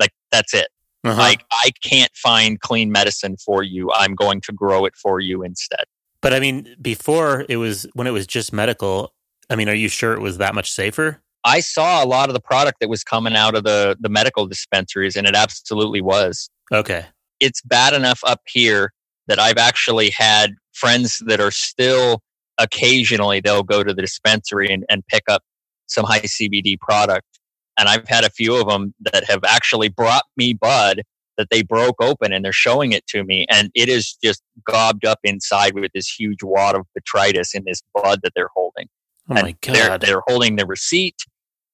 Like, that's it. Uh-huh. Like, I can't find clean medicine for you. I'm going to grow it for you instead. But I mean, before it was when it was just medical. I mean, are you sure it was that much safer? I saw a lot of the product that was coming out of the the medical dispensaries, and it absolutely was. Okay, it's bad enough up here that I've actually had friends that are still occasionally they'll go to the dispensary and, and pick up some high CBD product. And I've had a few of them that have actually brought me bud that they broke open and they're showing it to me and it is just gobbed up inside with this huge wad of botrytis in this bud that they're holding. Oh and my god. They're, they're holding the receipt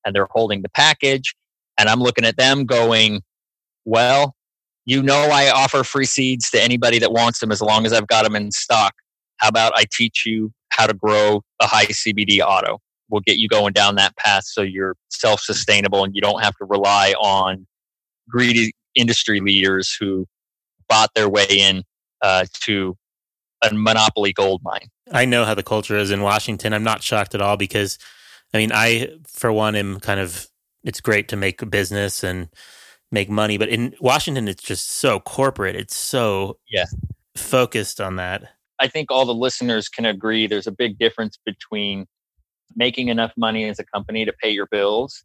and they're holding the package and I'm looking at them going, well, you know I offer free seeds to anybody that wants them as long as I've got them in stock. How about I teach you how to grow a high CBD auto? We'll get you going down that path so you're self-sustainable and you don't have to rely on greedy industry leaders who bought their way in uh, to a monopoly gold mine. I know how the culture is in Washington. I'm not shocked at all because, I mean, I, for one, am kind of, it's great to make a business and make money, but in Washington, it's just so corporate. It's so yeah. focused on that. I think all the listeners can agree there's a big difference between making enough money as a company to pay your bills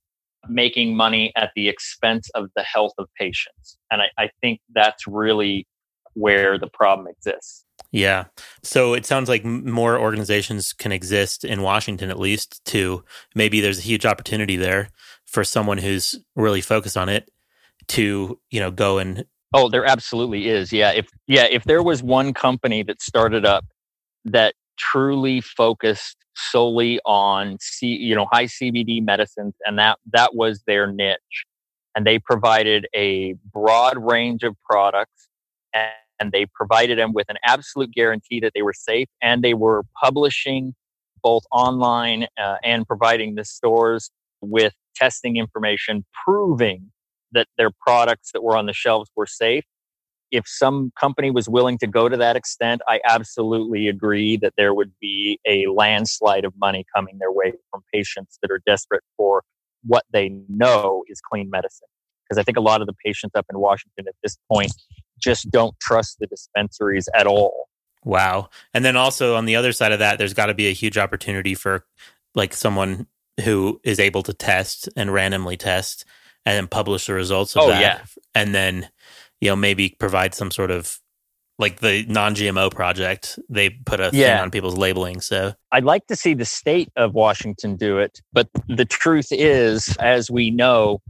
making money at the expense of the health of patients. And I, I think that's really where the problem exists. Yeah. So it sounds like more organizations can exist in Washington, at least, to maybe there's a huge opportunity there for someone who's really focused on it to, you know, go and. Oh, there absolutely is. Yeah. If, yeah, if there was one company that started up that truly focused solely on C, you know high CBD medicines, and that that was their niche. And they provided a broad range of products, and, and they provided them with an absolute guarantee that they were safe, and they were publishing both online uh, and providing the stores with testing information proving that their products that were on the shelves were safe if some company was willing to go to that extent, I absolutely agree that there would be a landslide of money coming their way from patients that are desperate for what they know is clean medicine. because I think a lot of the patients up in Washington at this point just don't trust the dispensaries at all. Wow. And then also on the other side of that, there's got to be a huge opportunity for like someone who is able to test and randomly test and then publish the results of Oh, that. yeah. And then, you know, maybe provide some sort of like the non GMO project. They put a thing on people's labeling. So I'd like to see the state of Washington do it, but the truth is, as we know,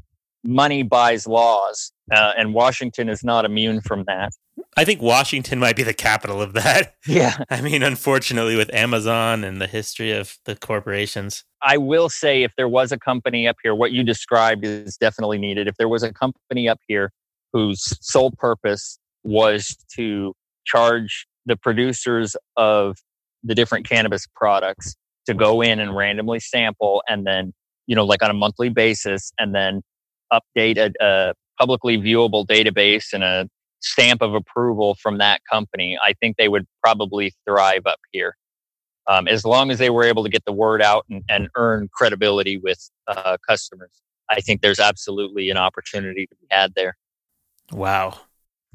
money buys laws, uh, and Washington is not immune from that. I think Washington might be the capital of that. Yeah. I mean, unfortunately, with Amazon and the history of the corporations. I will say, if there was a company up here, what you described is definitely needed. If there was a company up here whose sole purpose was to charge the producers of the different cannabis products to go in and randomly sample and then, you know, like on a monthly basis and then update a, a publicly viewable database and a stamp of approval from that company, I think they would probably thrive up here um, as long as they were able to get the word out and, and earn credibility with uh, customers. I think there's absolutely an opportunity to be had there. Wow.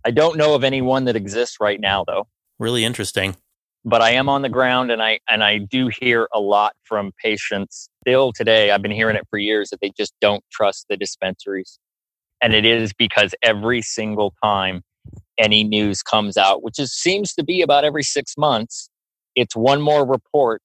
I don't know of anyone that exists right now, though. Really interesting. But I am on the ground, and I and I do hear a lot from patients still today. I've been hearing it for years that they just don't trust the dispensaries, and it is because every single time any news comes out, which is seems to be about every six months, it's one more report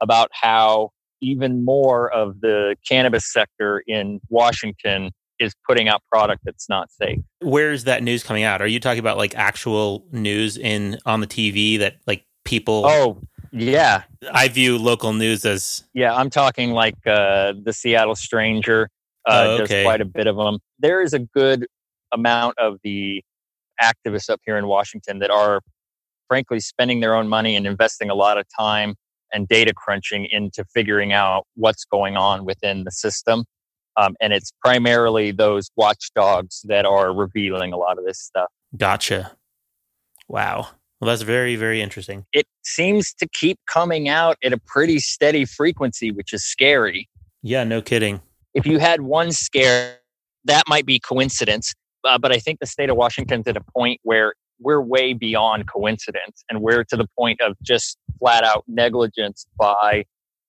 about how even more of the cannabis sector in Washington is putting out product that's not safe. Where's that news coming out? Are you talking about like actual news in on the TV that like people Oh, yeah. I view local news as Yeah, I'm talking like uh, the Seattle Stranger uh, Oh, does okay. quite a bit of them. There is a good amount of the activists up here in Washington that are, frankly, spending their own money and investing a lot of time and data crunching into figuring out what's going on within the system. Um, and it's primarily those watchdogs that are revealing a lot of this stuff. gotcha. Wow. Well, that's very very interesting. It seems to keep coming out at a pretty steady frequency, which is scary. Yeah, no kidding. if you had one scare, that might be coincidence. Uh, but I think the state of Washington's at a point where we're way beyond coincidence and we're to the point of just flat out negligence by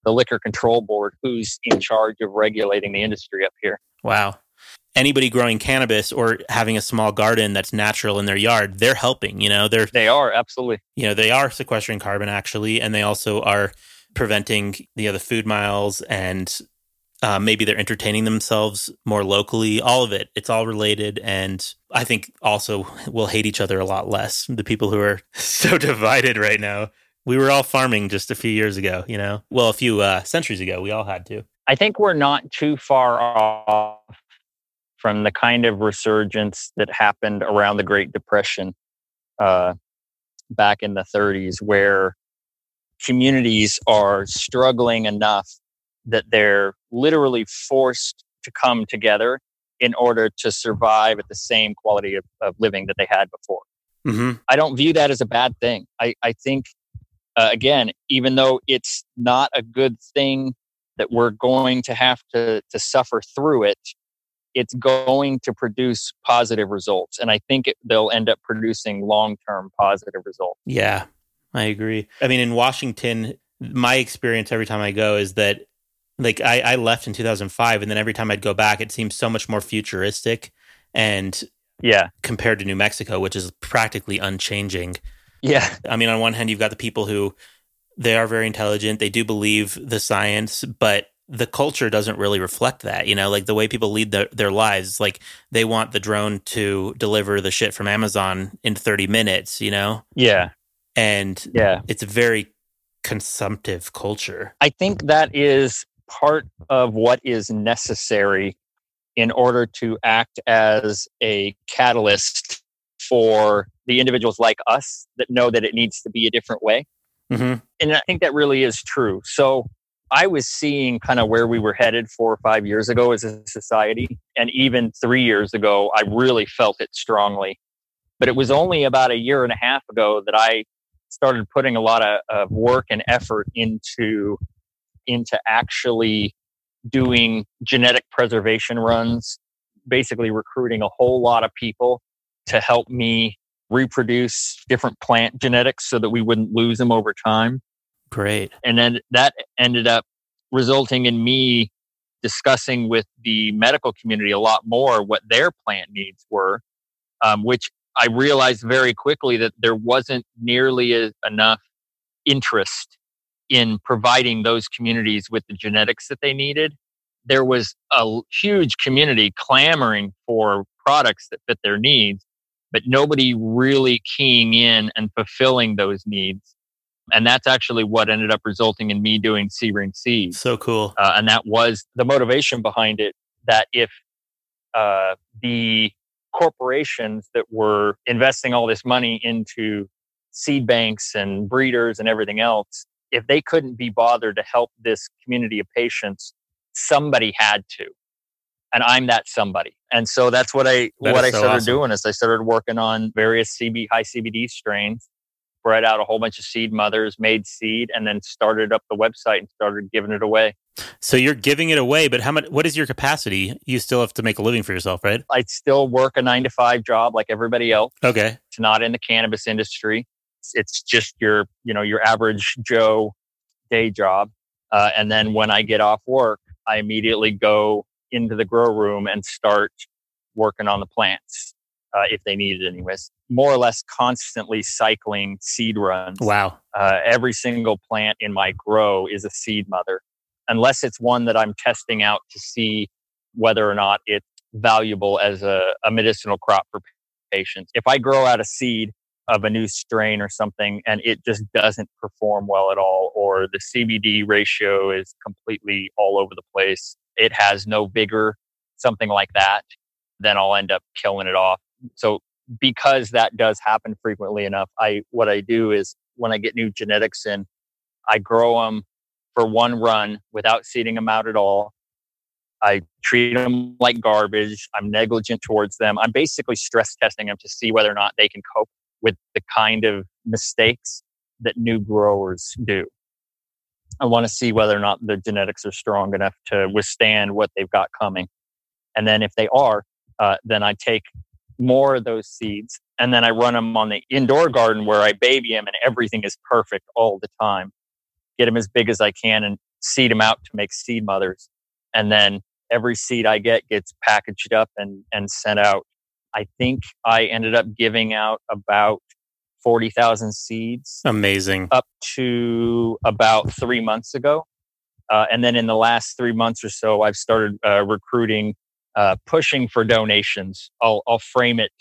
the liquor control board who's in charge of regulating the industry up here. Wow. Anybody growing cannabis or having a small garden that's natural in their yard, they're helping, you know. They're They are absolutely. you know, they are sequestering carbon actually, and they also are preventing you know, the food miles and uh, maybe they're entertaining themselves more locally. All of it, it's all related, and I think also we'll hate each other a lot less. The people who are so divided right now. We were all farming just a few years ago, you know. Well, a few uh, centuries ago, we all had to. I think we're not too far off from the kind of resurgence that happened around the Great Depression uh, back in the 30s, where communities are struggling enough that they're literally forced to come together in order to survive at the same quality of, of living that they had before. hmm I don't view that as a bad thing. I, I think, uh, again, even though it's not a good thing that we're going to have to, to suffer through it, it's going to produce positive results. And I think it, they'll end up producing long term positive results. Yeah, I agree. I mean, in Washington, my experience every time I go is that, like, I, I left in 2005, and then every time I'd go back, it seems so much more futuristic and Yeah. compared to New Mexico, which is practically unchanging. Yeah. I mean, on one hand, you've got the people who they are very intelligent, they do believe the science, but the culture doesn't really reflect that. You know, like the way people lead their, their lives, like they want the drone to deliver the shit from Amazon in 30 minutes, you know? Yeah. And Yeah. it's a very consumptive culture. I think that is part of what is necessary in order to act as a catalyst for the individuals like us that know that it needs to be a different way. hmm And I think that really is true. So I was seeing kind of where we were headed four or five years ago as a society. And even three years ago, I really felt it strongly. But it was only about a year and a half ago that I started putting a lot of, of work and effort into into actually doing genetic preservation runs basically recruiting a whole lot of people to help me reproduce different plant genetics so that we wouldn't lose them over time. Great. And then that ended up resulting in me discussing with the medical community a lot more what their plant needs were, um, which I realized very quickly that there wasn't nearly a, enough interest in providing those communities with the genetics that they needed. There was a huge community clamoring for products that fit their needs, but nobody really keying in and fulfilling those needs. And that's actually what ended up resulting in me doing Sebring Seeds. So cool. Uh, and that was the motivation behind it that if uh, the corporations that were investing all this money into seed banks and breeders and everything else, if they couldn't be bothered to help this community of patients, somebody had to. And I'm that somebody. And so that's what I That what I so started awesome. doing is I started working on various CB high CBD strains, bred out a whole bunch of seed mothers, made seed, and then started up the website and started giving it away. So you're giving it away, but how much? What is your capacity? You still have to make a living for yourself, right? I still work a nine to five job like everybody else. Okay. It's not in the cannabis industry. It's, it's just your, you know, your average Joe day job. Uh, and then when I get off work, I immediately go into the grow room and start working on the plants uh, if they need it, anyways. More or less constantly cycling seed runs. Wow. Uh, every single plant in my grow is a seed mother, unless it's one that I'm testing out to see whether or not it's valuable as a, a medicinal crop for patients. If I grow out a seed of a new strain or something and it just doesn't perform well at all, or the CBD ratio is completely all over the place, it has no vigor, something like that, then I'll end up killing it off. So because that does happen frequently enough, I what I do is when I get new genetics in, I grow them for one run without seeding them out at all. I treat them like garbage. I'm negligent towards them. I'm basically stress testing them to see whether or not they can cope with the kind of mistakes that new growers do. I want to see whether or not the genetics are strong enough to withstand what they've got coming. And then if they are, uh, then I take more of those seeds and then I run them on the indoor garden where I baby them and everything is perfect all the time. Get them as big as I can and seed them out to make seed mothers. And then every seed I get gets packaged up and, and sent out. I think I ended up giving out about 40,000 seeds Amazing. up to about three months ago. Uh, and then in the last three months or so, I've started uh, recruiting, uh, pushing for donations. I'll, I'll frame it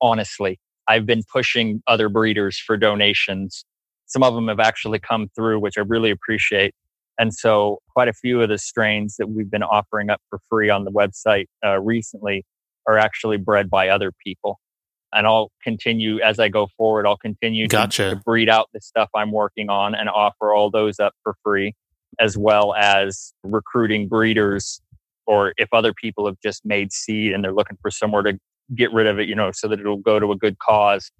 honestly. I've been pushing other breeders for donations. Some of them have actually come through, which I really appreciate. And so, quite a few of the strains that we've been offering up for free on the website uh, recently are actually bred by other people. And I'll continue as I go forward. I'll continue to- to breed out the stuff I'm working on and offer all those up for free, as well as recruiting breeders. Or if other people have just made seed and they're looking for somewhere to get rid of it, you know, so that it'll go to a good cause,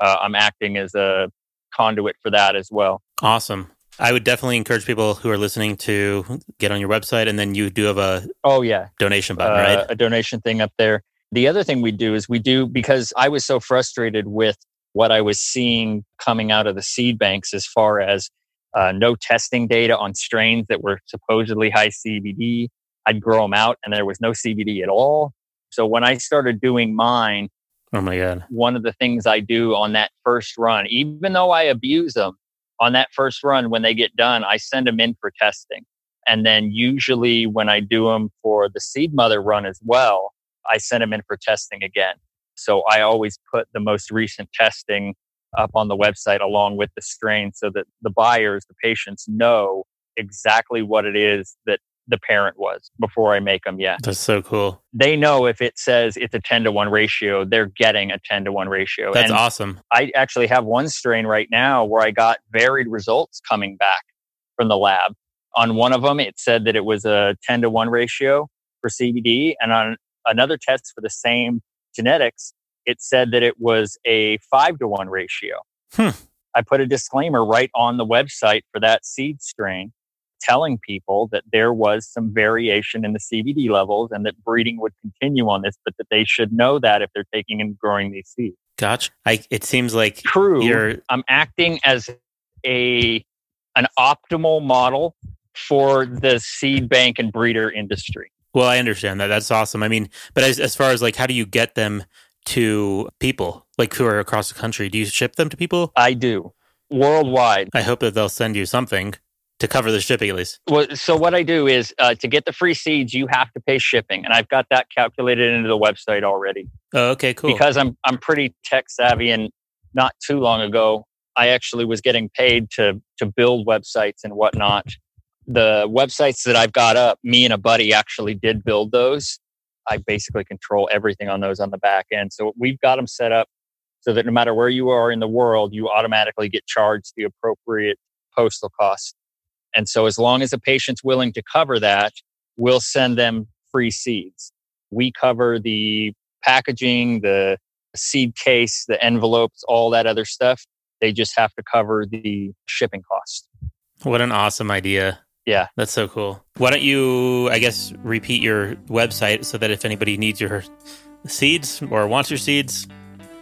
uh, I'm acting as a conduit for that as well. Awesome. I would definitely encourage people who are listening to get on your website, and then you do have a Oh, yeah. donation button, uh, right? a donation thing up there. The other thing we do is we do because I was so frustrated with what I was seeing coming out of the seed banks as far as uh, no testing data on strains that were supposedly high CBD. I'd grow them out and there was no CBD at all. So when I started doing mine, Oh my god. one of the things I do on that first run, even though I abuse them on that first run, when they get done, I send them in for testing. And then usually when I do them for the seed mother run as well, I send them in for testing again. So I always put the most recent testing up on the website along with the strain so that the buyers, the patients know exactly what it is that the parent was before I make them. Yeah That's so cool. they know if it says it's a 10 to 1 ratio, they're getting a 10 to 1 ratio. That's and awesome. I actually have one strain right now where I got varied results coming back from the lab. On one of them, it said that it was a 10 to 1 ratio for CBD. And on another test for the same genetics, it said that it was a 5 to 1 ratio. Hmm. I put a disclaimer right on the website for that seed strain telling people that there was some variation in the CBD levels and that breeding would continue on this, but that they should know that if they're taking and growing these seeds. Gotcha. I, it seems like True. you're I'm acting as a an optimal model for the seed bank and breeder industry. well. I understand that. That's awesome. I mean, but as as far as like, how do you get them to people like who are across the country? Do you ship them to people? I do worldwide. I hope that they'll send you something to cover the shipping at least. Well, so what I do is uh, to get the free seeds, you have to pay shipping, and I've got that calculated into the website already. Oh, okay, cool. because I'm I'm pretty tech savvy and not too long ago I actually was getting paid to to build websites and whatnot. The websites that I've got up, me and a buddy actually did build those. I basically control everything on those on the back end. So we've got them set up so that no matter where you are in the world, you automatically get charged the appropriate postal cost. And so as long as a patient's willing to cover that, we'll send them free seeds. We cover the packaging, the seed case, the envelopes, all that other stuff. They just have to cover the shipping cost. what an awesome idea. Yeah. That's so cool. Why don't you, I guess, repeat your website so that if anybody needs your seeds or wants your seeds,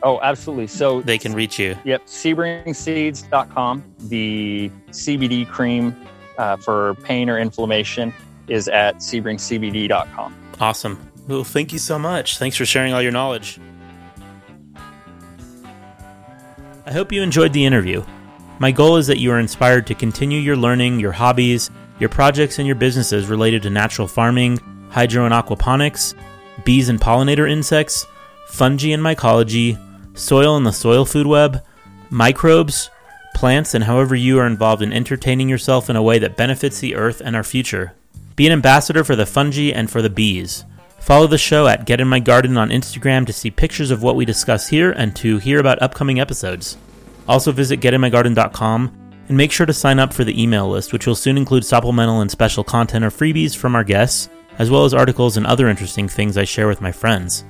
Oh, absolutely. So they can reach you. Yep, sebringseeds.com. The CBD cream uh, for pain or inflammation is at sebringcbd.com. Awesome. Well, thank you so much. Thanks for sharing all your knowledge. I hope you enjoyed the interview. My goal is that you are inspired to continue your learning, your hobbies, your projects, and your businesses related to natural farming, hydro and aquaponics, bees and pollinator insects, fungi and mycology, soil and the soil food web, microbes, plants, and however you are involved in entertaining yourself in a way that benefits the earth and our future. Be an ambassador for the fungi and for the bees. Follow the show at Get in My Garden on Instagram to see pictures of what we discuss here and to hear about upcoming episodes. Also visit getinmygarden.com and make sure to sign up for the email list, which will soon include supplemental and special content or freebies from our guests, as well as articles and other interesting things I share with my friends.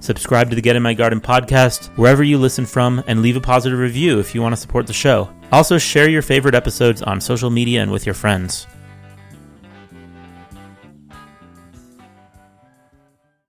Subscribe to the Get in My Garden podcast wherever you listen from and leave a positive review if you want to support the show. Also, share your favorite episodes on social media and with your friends.